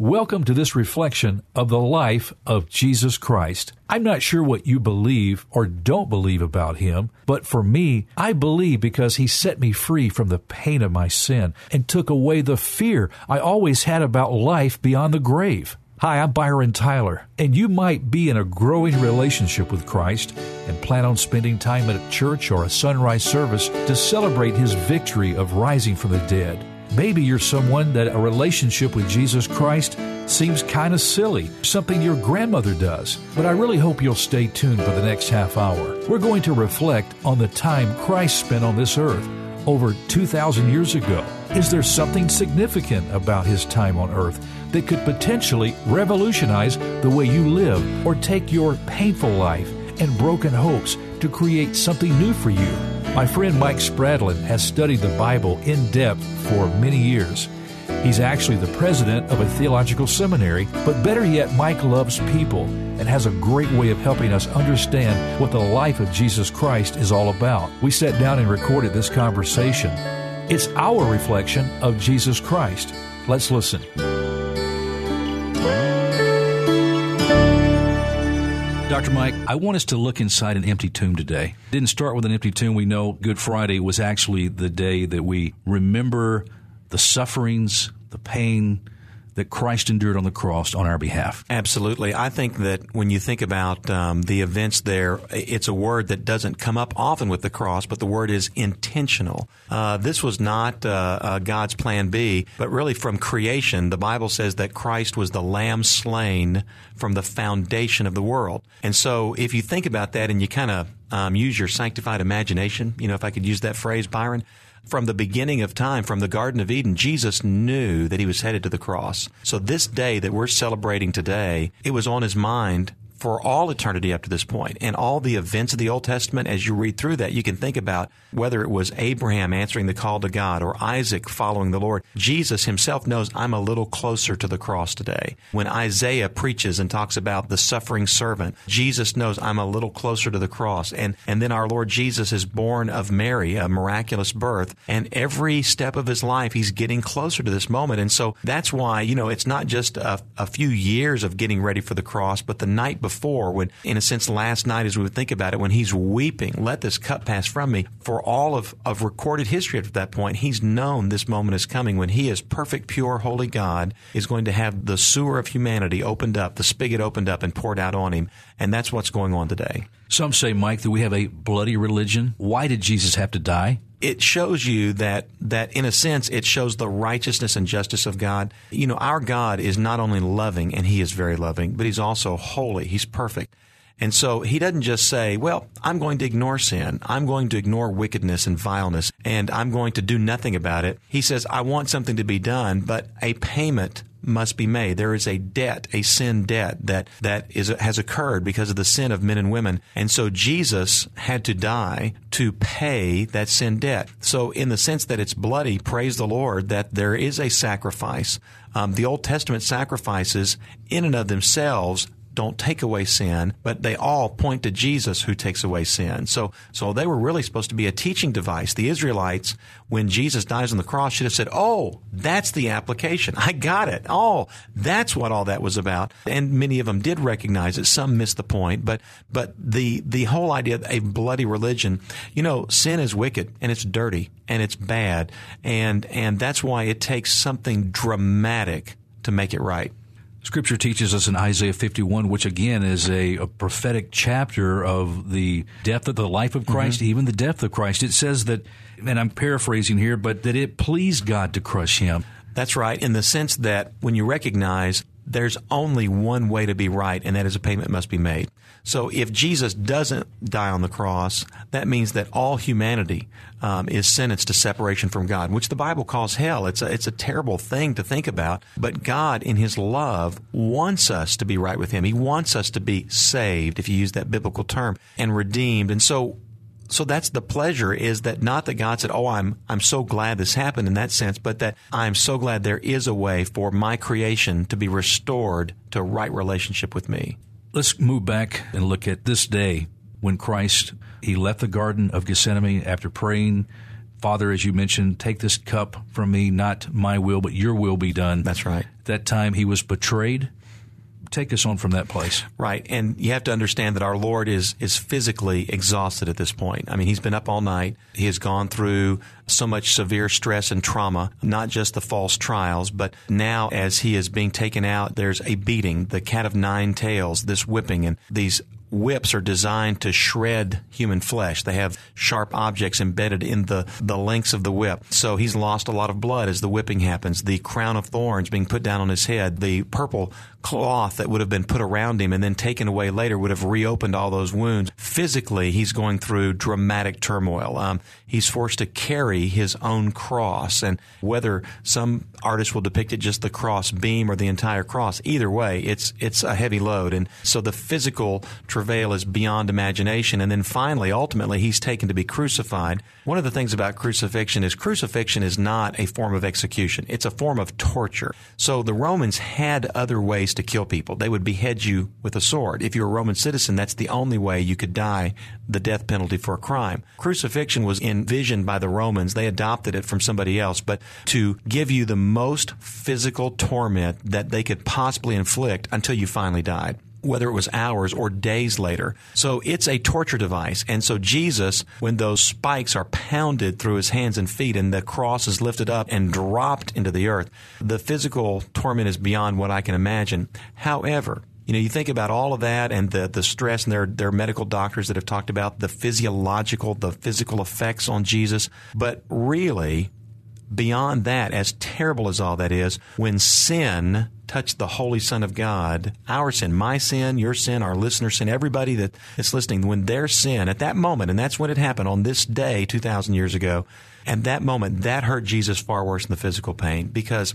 Welcome to this reflection of the life of Jesus Christ. I'm not sure what you believe or don't believe about him, but for me, I believe because he set me free from the pain of my sin and took away the fear I always had about life beyond the grave. Hi, I'm Byron Tyler, and you might be in a growing relationship with Christ and plan on spending time at a church or a sunrise service to celebrate his victory of rising from the dead. Maybe you're someone that a relationship with Jesus Christ seems kind of silly, something your grandmother does. But I really hope you'll stay tuned for the next half hour. We're going to reflect on the time Christ spent on this earth over 2,000 years ago. Is there something significant about his time on earth that could potentially revolutionize the way you live or take your painful life and broken hopes to create something new for you? My friend Mike Spradlin has studied the Bible in depth for many years. He's actually the president of a theological seminary, but better yet, Mike loves people and has a great way of helping us understand what the life of Jesus Christ is all about. We sat down and recorded this conversation. It's our reflection of Jesus Christ. Let's listen. Dr. Mike, I want us to look inside an empty tomb today. Didn't start with an empty tomb. We know Good Friday was actually the day that we remember the sufferings, the pain, that Christ endured on the cross on our behalf. Absolutely. I think that when you think about um, the events there, it's a word that doesn't come up often with the cross, but the word is intentional. Uh, this was not uh, uh, God's plan B, but really from creation, the Bible says that Christ was the lamb slain from the foundation of the world. And so if you think about that and you kind of um, use your sanctified imagination, you know, if I could use that phrase, Byron, from the beginning of time, from the Garden of Eden, Jesus knew that he was headed to the cross. So this day that we're celebrating today, it was on his mind for all eternity up to this point. And all the events of the Old Testament, as you read through that, you can think about whether it was Abraham answering the call to God or Isaac following the Lord. Jesus himself knows I'm a little closer to the cross today. When Isaiah preaches and talks about the suffering servant, Jesus knows I'm a little closer to the cross. And, and then our Lord Jesus is born of Mary, a miraculous birth. And every step of his life, he's getting closer to this moment. And so that's why, you know, it's not just a, a few years of getting ready for the cross, but the night before when, in a sense, last night as we would think about it, when he's weeping, let this cup pass from me. For all of, of recorded history at that point, he's known this moment is coming when he is perfect, pure, holy God is going to have the sewer of humanity opened up, the spigot opened up and poured out on him. And that's what's going on today. Some say, Mike, that we have a bloody religion. Why did Jesus have to die? It shows you that that in a sense it shows the righteousness and justice of God. You know, our God is not only loving and he is very loving, but he's also holy. He's perfect. And so he doesn't just say, well, I'm going to ignore sin. I'm going to ignore wickedness and vileness and I'm going to do nothing about it. He says, I want something to be done, but a payment must be made. There is a debt, a sin debt that, that is, has occurred because of the sin of men and women. And so Jesus had to die to pay that sin debt. So in the sense that it's bloody, praise the Lord that there is a sacrifice. Um, the Old Testament sacrifices in and of themselves don't take away sin, but they all point to Jesus who takes away sin. So, so they were really supposed to be a teaching device. The Israelites, when Jesus dies on the cross, should have said, Oh, that's the application. I got it. Oh, that's what all that was about. And many of them did recognize it. Some missed the point, but, but the, the whole idea of a bloody religion, you know, sin is wicked and it's dirty and it's bad. And, and that's why it takes something dramatic to make it right. Scripture teaches us in Isaiah 51, which again is a, a prophetic chapter of the depth of the life of Christ, mm-hmm. even the depth of Christ. It says that, and I'm paraphrasing here, but that it pleased God to crush him. That's right, in the sense that when you recognize there's only one way to be right, and that is a payment must be made. So if Jesus doesn't die on the cross, that means that all humanity um, is sentenced to separation from God, which the Bible calls hell. It's a, it's a terrible thing to think about. But God, in His love, wants us to be right with Him. He wants us to be saved, if you use that biblical term, and redeemed. And so so that's the pleasure is that not that God said, "Oh, I'm I'm so glad this happened in that sense," but that I'm so glad there is a way for my creation to be restored to right relationship with me. Let's move back and look at this day when Christ he left the garden of Gethsemane after praying, Father, as you mentioned, take this cup from me, not my will, but your will be done. That's right. that time he was betrayed. Take us on from that place. Right. And you have to understand that our Lord is, is physically exhausted at this point. I mean, he's been up all night. He has gone through so much severe stress and trauma, not just the false trials, but now as he is being taken out, there's a beating, the cat of nine tails, this whipping, and these whips are designed to shred human flesh. They have sharp objects embedded in the, the links of the whip. So he's lost a lot of blood as the whipping happens. The crown of thorns being put down on his head, the purple cloth that would have been put around him and then taken away later would have reopened all those wounds. Physically, he's going through dramatic turmoil. Um, he's forced to carry his own cross, and whether some artists will depict it just the cross beam or the entire cross, either way, it's it's a heavy load, and so the physical travail is beyond imagination. And then finally, ultimately, he's taken to be crucified. One of the things about crucifixion is crucifixion is not a form of execution; it's a form of torture. So the Romans had other ways to kill people. They would behead you with a sword. If you're a Roman citizen, that's the only way you could die the death penalty for a crime. Crucifixion was envisioned by the Romans. They adopted it from somebody else, but to give you the most physical torment that they could possibly inflict until you finally died whether it was hours or days later. So it's a torture device. And so Jesus, when those spikes are pounded through his hands and feet and the cross is lifted up and dropped into the earth, the physical torment is beyond what I can imagine. However, you know, you think about all of that and the, the stress, and there, there are medical doctors that have talked about the physiological, the physical effects on Jesus. But really, beyond that, as terrible as all that is, when sin touched the Holy Son of God, our sin, my sin, your sin, our listener sin, everybody that is listening, when their sin at that moment, and that's when it happened on this day 2,000 years ago, at that moment, that hurt Jesus far worse than the physical pain because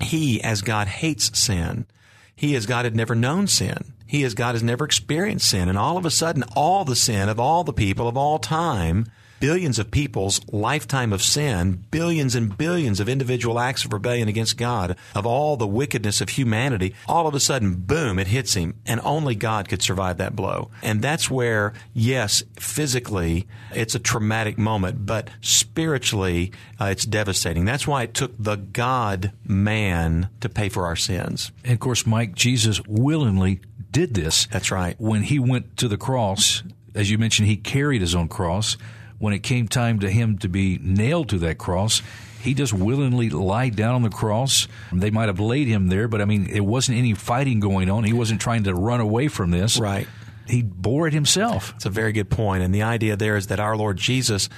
he, as God, hates sin. He, as God, had never known sin. He, as God, has never experienced sin. And all of a sudden, all the sin of all the people of all time billions of people's lifetime of sin, billions and billions of individual acts of rebellion against God, of all the wickedness of humanity, all of a sudden, boom, it hits him. And only God could survive that blow. And that's where, yes, physically, it's a traumatic moment, but spiritually, uh, it's devastating. That's why it took the God man to pay for our sins. And of course, Mike, Jesus willingly did this. That's right. When he went to the cross, as you mentioned, he carried his own cross when it came time to him to be nailed to that cross, he just willingly lied down on the cross. They might have laid him there, but I mean, it wasn't any fighting going on. He wasn't trying to run away from this. Right. He bore it himself. It's a very good point. And the idea there is that our Lord Jesus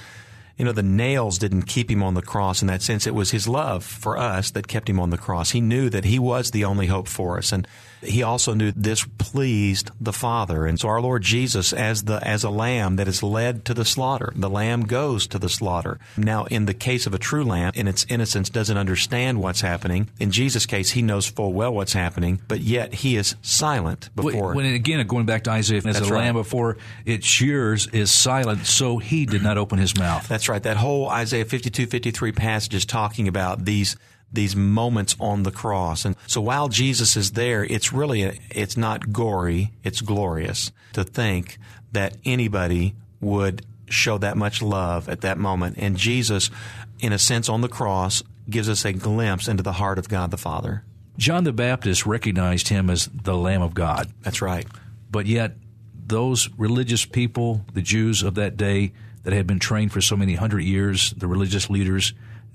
you know, the nails didn't keep him on the cross in that sense. It was his love for us that kept him on the cross. He knew that he was the only hope for us. And he also knew this pleased the Father. And so our Lord Jesus, as the, as a lamb that is led to the slaughter, the lamb goes to the slaughter. Now, in the case of a true lamb, in its innocence, doesn't understand what's happening. In Jesus' case, he knows full well what's happening, but yet he is silent before. When, again, going back to Isaiah, as That's a right. lamb before its shears is silent, so he did not open his mouth. That's right. That whole Isaiah 52, 53 passage is talking about these these moments on the cross. And so while Jesus is there, it's really, a, it's not gory, it's glorious to think that anybody would show that much love at that moment. And Jesus, in a sense, on the cross, gives us a glimpse into the heart of God the Father. John the Baptist recognized him as the Lamb of God. That's right. But yet, those religious people, the Jews of that day that had been trained for so many hundred years, the religious leaders,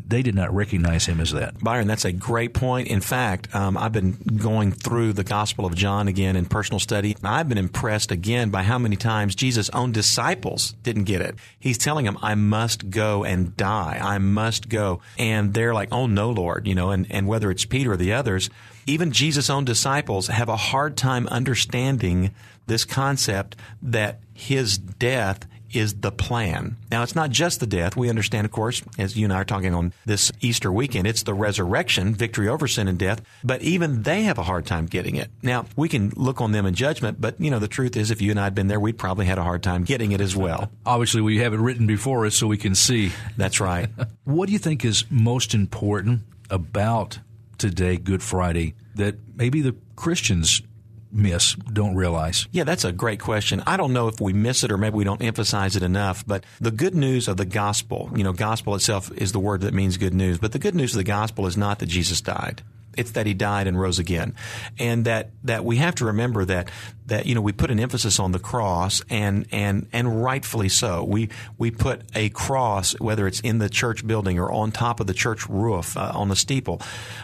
they did not recognize him as that. Byron, that's a great point. In fact, um, I've been going through the Gospel of John again in personal study. I've been impressed again by how many times Jesus' own disciples didn't get it. He's telling them, I must go and die. I must go. And they're like, oh no, Lord, you know, and, and whether it's Peter or the others, even Jesus' own disciples have a hard time understanding this concept that his death is the plan. Now, it's not just the death. We understand, of course, as you and I are talking on this Easter weekend, it's the resurrection, victory over sin and death, but even they have a hard time getting it. Now, we can look on them in judgment, but, you know, the truth is, if you and I had been there, we'd probably had a hard time getting it as well. Obviously, we have it written before us so we can see. That's right. what do you think is most important about today, Good Friday, that maybe the Christians miss, don't realize? Yeah, that's a great question. I don't know if we miss it or maybe we don't emphasize it enough, but the good news of the gospel, you know, gospel itself is the word that means good news, but the good news of the gospel is not that Jesus died. It's that he died and rose again. And that, that we have to remember that, that, you know, we put an emphasis on the cross and, and, and rightfully so. We, we put a cross, whether it's in the church building or on top of the church roof, uh, on the steeple.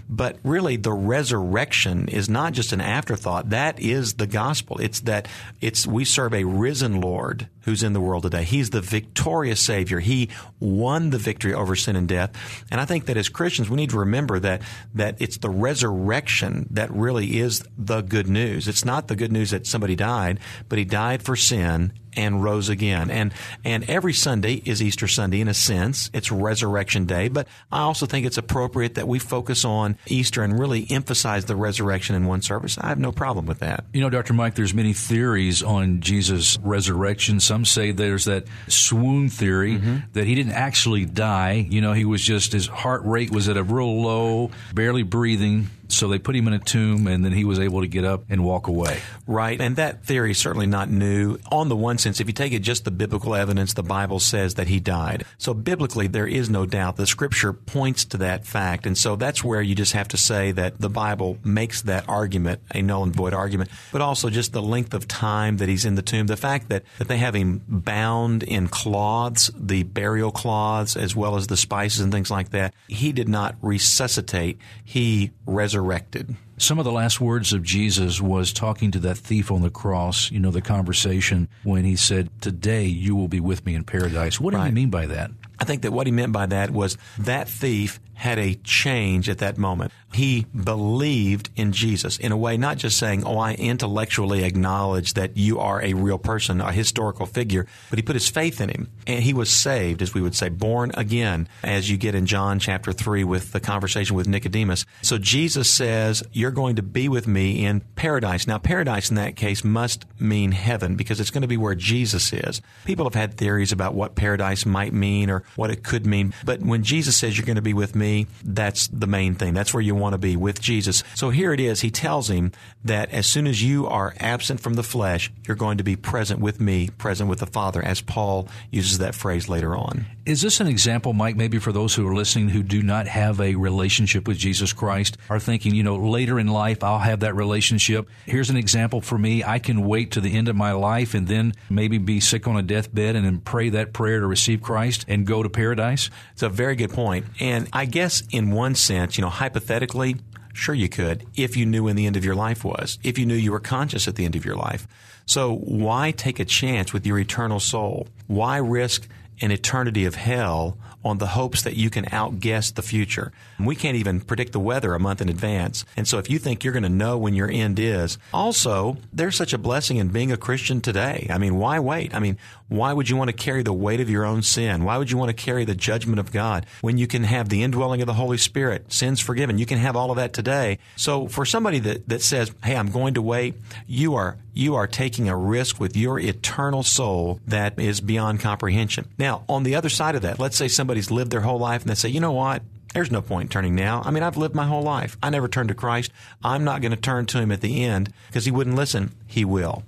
But really the resurrection is not just an afterthought. That is the gospel. It's that it's, we serve a risen Lord who's in the world today. He's the victorious Savior. He won the victory over sin and death. And I think that as Christians, we need to remember that, that it's the resurrection that really is the good news. It's not the good news that somebody died, but he died for sin and rose again. And and every Sunday is Easter Sunday in a sense. It's Resurrection Day, but I also think it's appropriate that we focus on Easter and really emphasize the resurrection in one service. I have no problem with that. You know, Dr. Mike, there's many theories on Jesus' resurrection. Some say there's that swoon theory mm-hmm. that he didn't actually die. You know, he was just his heart rate was at a real low, barely breathing so they put him in a tomb, and then he was able to get up and walk away. Right, and that theory is certainly not new. On the one sense, if you take it just the biblical evidence, the Bible says that he died. So biblically, there is no doubt. The Scripture points to that fact, and so that's where you just have to say that the Bible makes that argument a null and void argument. But also just the length of time that he's in the tomb, the fact that that they have him bound in cloths, the burial cloths, as well as the spices and things like that. He did not resuscitate; he resurrected. Some of the last words of Jesus was talking to that thief on the cross, you know, the conversation when he said, Today you will be with me in paradise. What right. did he mean by that? I think that what he meant by that was that thief had a change at that moment. He believed in Jesus in a way, not just saying, Oh, I intellectually acknowledge that you are a real person, a historical figure, but he put his faith in him. And he was saved, as we would say, born again, as you get in John chapter 3 with the conversation with Nicodemus. So Jesus says, You're going to be with me in paradise. Now, paradise in that case must mean heaven because it's going to be where Jesus is. People have had theories about what paradise might mean or what it could mean. But when Jesus says, You're going to be with me, me, that's the main thing. That's where you want to be with Jesus. So here it is. He tells him that as soon as you are absent from the flesh, you're going to be present with me, present with the Father, as Paul uses that phrase later on. Is this an example, Mike, maybe for those who are listening who do not have a relationship with Jesus Christ, are thinking, you know, later in life, I'll have that relationship. Here's an example for me. I can wait to the end of my life and then maybe be sick on a deathbed and then pray that prayer to receive Christ and go to paradise? It's a very good point. And I guess in one sense, you know, hypothetically, Sure, you could if you knew when the end of your life was, if you knew you were conscious at the end of your life. So, why take a chance with your eternal soul? Why risk an eternity of hell on the hopes that you can outguess the future. We can't even predict the weather a month in advance. And so if you think you're going to know when your end is, also, there's such a blessing in being a Christian today. I mean, why wait? I mean, why would you want to carry the weight of your own sin? Why would you want to carry the judgment of God when you can have the indwelling of the Holy Spirit, sins forgiven? You can have all of that today. So for somebody that, that says, Hey, I'm going to wait, you are, you are taking a risk with your eternal soul that is beyond comprehension. Now, on the other side of that, let's say somebody's lived their whole life and they say, you know what? There's no point in turning now. I mean, I've lived my whole life. I never turned to Christ. I'm not going to turn to him at the end because he wouldn't listen. He will.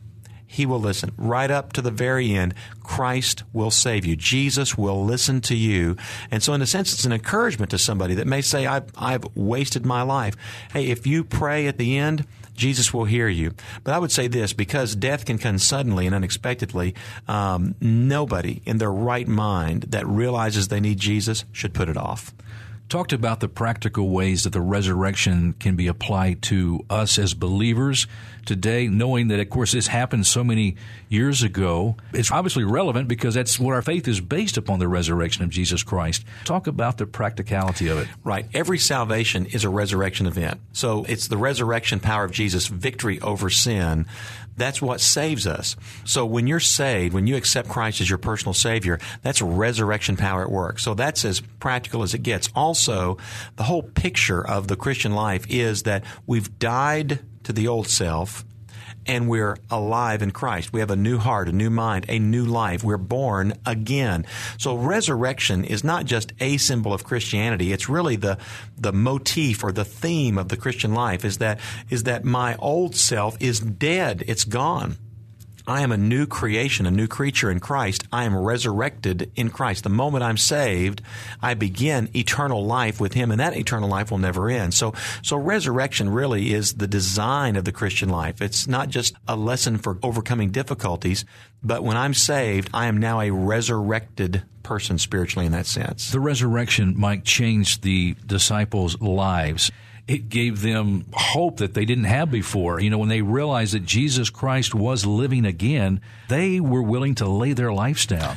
He will listen right up to the very end. Christ will save you. Jesus will listen to you. And so, in a sense, it's an encouragement to somebody that may say, I've, I've wasted my life. Hey, if you pray at the end, Jesus will hear you. But I would say this because death can come suddenly and unexpectedly, um, nobody in their right mind that realizes they need Jesus should put it off talked about the practical ways that the resurrection can be applied to us as believers today, knowing that, of course, this happened so many years ago. It's obviously relevant because that's what our faith is based upon the resurrection of Jesus Christ. Talk about the practicality of it. Right. Every salvation is a resurrection event. So it's the resurrection power of Jesus' victory over sin that's what saves us. So when you're saved, when you accept Christ as your personal Savior, that's resurrection power at work. So that's as practical as it gets. Also, the whole picture of the Christian life is that we've died to the old self and we're alive in Christ. We have a new heart, a new mind, a new life. We're born again. So resurrection is not just a symbol of Christianity. It's really the, the motif or the theme of the Christian life is that, is that my old self is dead. It's gone. I am a new creation, a new creature in Christ. I am resurrected in Christ. The moment I'm saved, I begin eternal life with Him, and that eternal life will never end. So, so resurrection really is the design of the Christian life. It's not just a lesson for overcoming difficulties, but when I'm saved, I am now a resurrected person spiritually in that sense. The resurrection, Mike, changed the disciples' lives it gave them hope that they didn't have before. You know, when they realized that Jesus Christ was living again, they were willing to lay their lives down.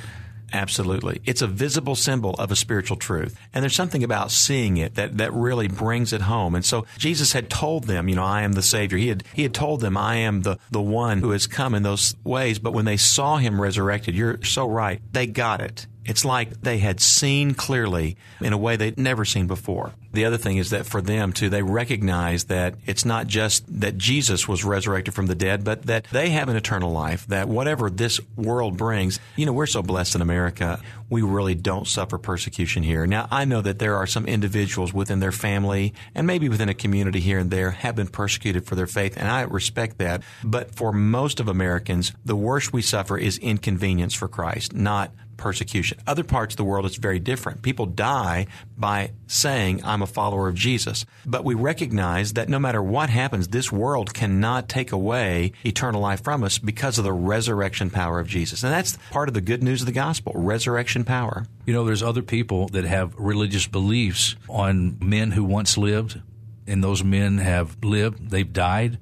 Absolutely. It's a visible symbol of a spiritual truth. And there's something about seeing it that, that really brings it home. And so Jesus had told them, you know, I am the Savior. He had, he had told them, I am the, the one who has come in those ways. But when they saw him resurrected, you're so right. They got it. It's like they had seen clearly in a way they'd never seen before. The other thing is that for them too, they recognize that it's not just that Jesus was resurrected from the dead, but that they have an eternal life, that whatever this world brings, you know, we're so blessed in America. We really don't suffer persecution here. Now, I know that there are some individuals within their family and maybe within a community here and there have been persecuted for their faith, and I respect that. But for most of Americans, the worst we suffer is inconvenience for Christ, not persecution. Other parts of the world, it's very different. People die by saying, I'm a follower of Jesus. But we recognize that no matter what happens, this world cannot take away eternal life from us because of the resurrection power of Jesus. And that's part of the good news of the gospel resurrection power. You know, there's other people that have religious beliefs on men who once lived, and those men have lived, they've died,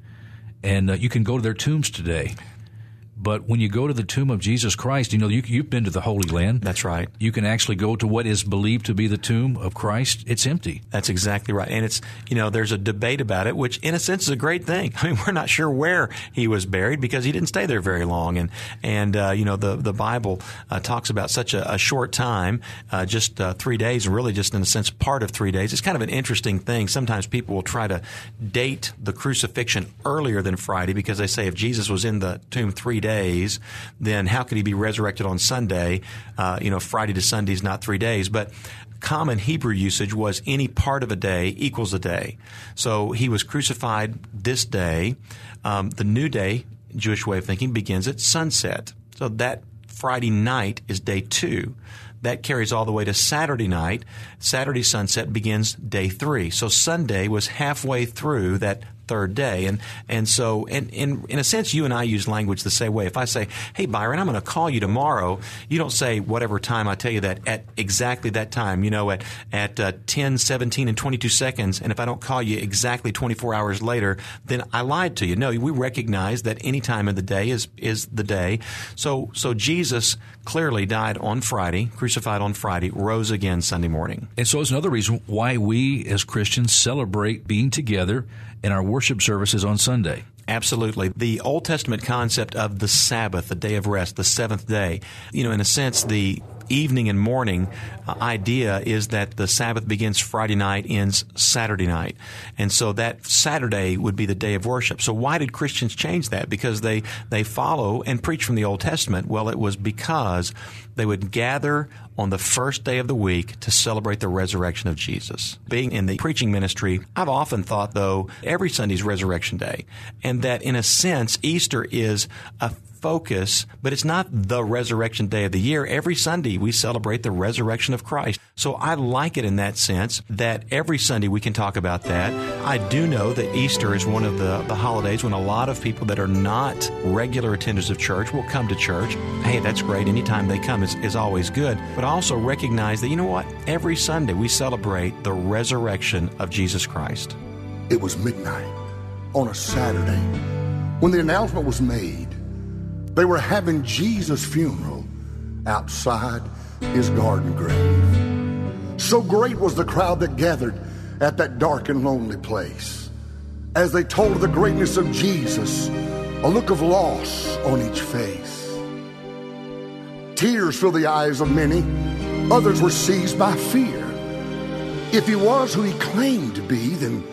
and uh, you can go to their tombs today but when you go to the tomb of Jesus Christ, you know, you, have been to the Holy Land. That's right. You can actually go to what is believed to be the tomb of Christ. It's empty. That's exactly right. And it's, you know, there's a debate about it, which in a sense is a great thing. I mean, we're not sure where he was buried because he didn't stay there very long. And, and, uh, you know, the, the Bible uh, talks about such a, a short time, uh, just uh, three days, and really just in a sense part of three days. It's kind of an interesting thing. Sometimes people will try to date the crucifixion earlier than Friday because they say if Jesus was in the tomb three days, days, then how could he be resurrected on Sunday? Uh, you know, Friday to Sunday is not three days, but common Hebrew usage was any part of a day equals a day. So he was crucified this day. Um, the new day, Jewish way of thinking, begins at sunset. So that Friday night is day two. That carries all the way to Saturday night. Saturday sunset begins day three. So Sunday was halfway through that third day. And and so and, and in a sense you and I use language the same way. If I say, Hey Byron, I'm gonna call you tomorrow, you don't say whatever time I tell you that at exactly that time, you know, at at uh, 10, 17, and 22 seconds, and if I don't call you exactly 24 hours later, then I lied to you. No, we recognize that any time of the day is is the day. So so Jesus clearly died on Friday, crucified on Friday, rose again Sunday morning. And so it's another reason why we as Christians celebrate being together in our worship services on Sunday. Absolutely. The Old Testament concept of the Sabbath, the day of rest, the seventh day, you know, in a sense, the evening and morning uh, idea is that the Sabbath begins Friday night, ends Saturday night. And so that Saturday would be the day of worship. So why did Christians change that? Because they, they follow and preach from the Old Testament. Well, it was because they would gather on the first day of the week to celebrate the resurrection of Jesus. Being in the preaching ministry, I've often thought, though, every Sunday's resurrection day, and that in a sense, Easter is a focus, but it's not the resurrection day of the year. Every Sunday we celebrate the resurrection of Christ. So I like it in that sense that every Sunday we can talk about that. I do know that Easter is one of the, the holidays when a lot of people that are not regular attenders of church will come to church. Hey, that's great. Anytime they come is, is always good. But also recognize that, you know what? Every Sunday we celebrate the resurrection of Jesus Christ. It was midnight on a Saturday when the announcement was made they were having Jesus' funeral outside his garden grave. So great was the crowd that gathered at that dark and lonely place. As they told of the greatness of Jesus, a look of loss on each face. Tears filled the eyes of many. Others were seized by fear. If he was who he claimed to be, then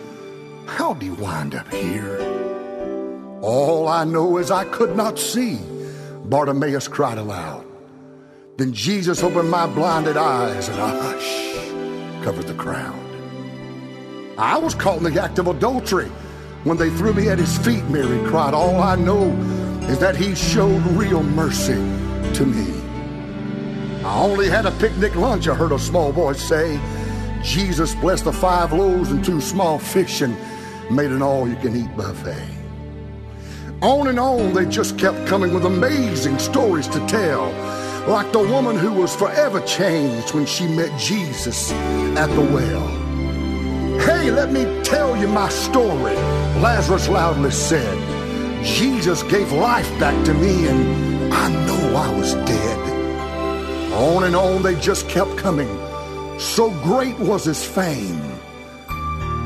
how'd he wind up here? All I know is I could not see. Bartimaeus cried aloud. Then Jesus opened my blinded eyes, and a hush covered the crowd. I was caught in the act of adultery when they threw me at his feet, Mary cried. All I know is that he showed real mercy to me. I only had a picnic lunch, I heard a small voice say. Jesus blessed the five loaves and two small fish and made an all you can eat buffet. On and on, they just kept coming with amazing stories to tell, like the woman who was forever changed when she met Jesus at the well. Hey, let me tell you my story, Lazarus loudly said. Jesus gave life back to me, and I know I was dead. On and on, they just kept coming. So great was his fame.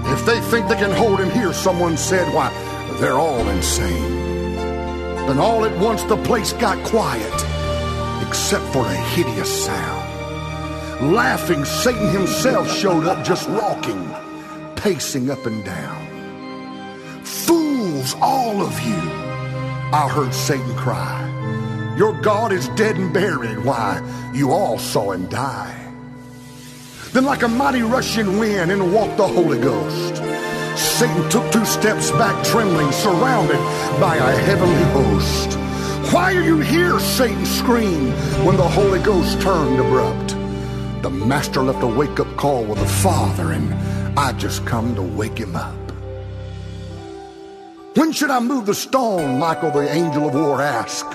If they think they can hold him here, someone said, why, they're all insane. Then all at once the place got quiet, except for a hideous sound. Laughing, Satan himself showed up just walking, pacing up and down. Fools, all of you, I heard Satan cry. Your God is dead and buried. Why, you all saw him die. Then, like a mighty rushing wind, in walked the Holy Ghost. Satan took two steps back, trembling, surrounded by a heavenly host. Why are you here? Satan screamed when the Holy Ghost turned abrupt. The master left a wake up call with the Father, and I just come to wake him up. When should I move the stone? Michael, the angel of war, asked.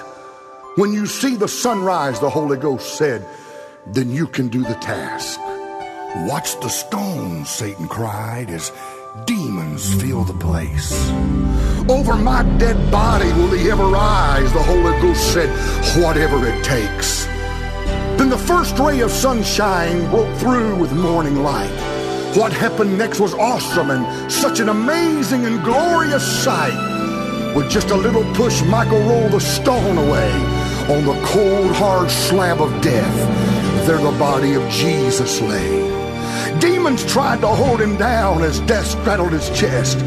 When you see the sunrise, the Holy Ghost said, then you can do the task. Watch the stone, Satan cried as demons fill the place. Over my dead body will he ever rise, the Holy Ghost said, whatever it takes. Then the first ray of sunshine broke through with morning light. What happened next was awesome and such an amazing and glorious sight. With just a little push, Michael rolled the stone away on the cold, hard slab of death. There the body of Jesus lay. Demons tried to hold him down as death straddled his chest.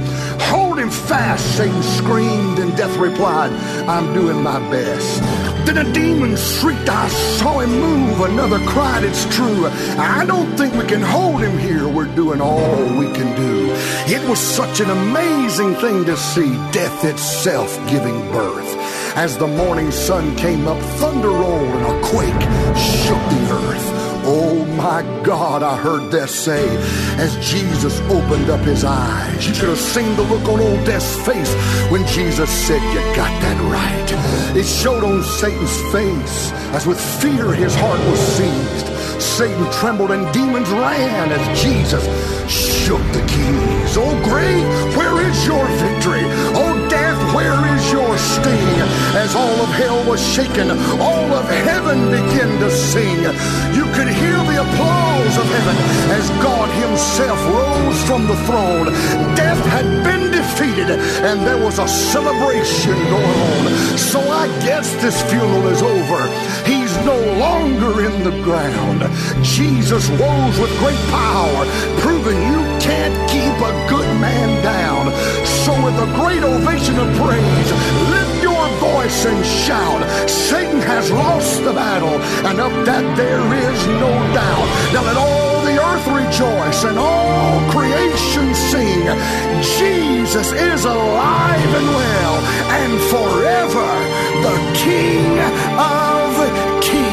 Hold him fast, Satan screamed, and death replied, I'm doing my best. Then a demon shrieked, I saw him move. Another cried, It's true. I don't think we can hold him here. We're doing all we can do. It was such an amazing thing to see death itself giving birth. As the morning sun came up, thunder rolled and a quake shook the earth. Oh my God, I heard Death say as Jesus opened up his eyes. You should have seen the look on old Death's face when Jesus said, You got that right. It showed on Satan's face as with fear his heart was seized. Satan trembled and demons ran as Jesus shook the keys. Oh, grave, where is your victory? Where is your sting? As all of hell was shaken, all of heaven began to sing. You could hear the applause of heaven as God Himself rose from the throne. Death had been defeated, and there was a celebration going on. So I guess this funeral is over. He's no longer in the ground. Jesus rose with great power, proving you can't keep a good man down. So with a great ovation of praise, lift your voice and shout. Satan has lost the battle, and of that there is no doubt. Now let all the earth rejoice and all creation sing. Jesus is alive and well, and forever the King of Kings.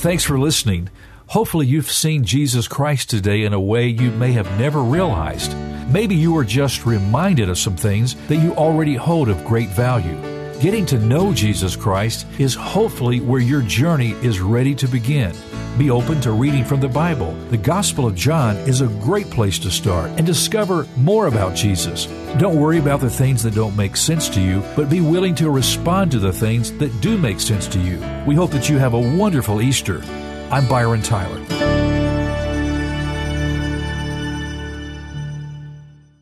Thanks for listening. Hopefully, you've seen Jesus Christ today in a way you may have never realized. Maybe you were just reminded of some things that you already hold of great value. Getting to know Jesus Christ is hopefully where your journey is ready to begin. Be open to reading from the Bible. The Gospel of John is a great place to start and discover more about Jesus. Don't worry about the things that don't make sense to you, but be willing to respond to the things that do make sense to you. We hope that you have a wonderful Easter. I'm Byron Tyler.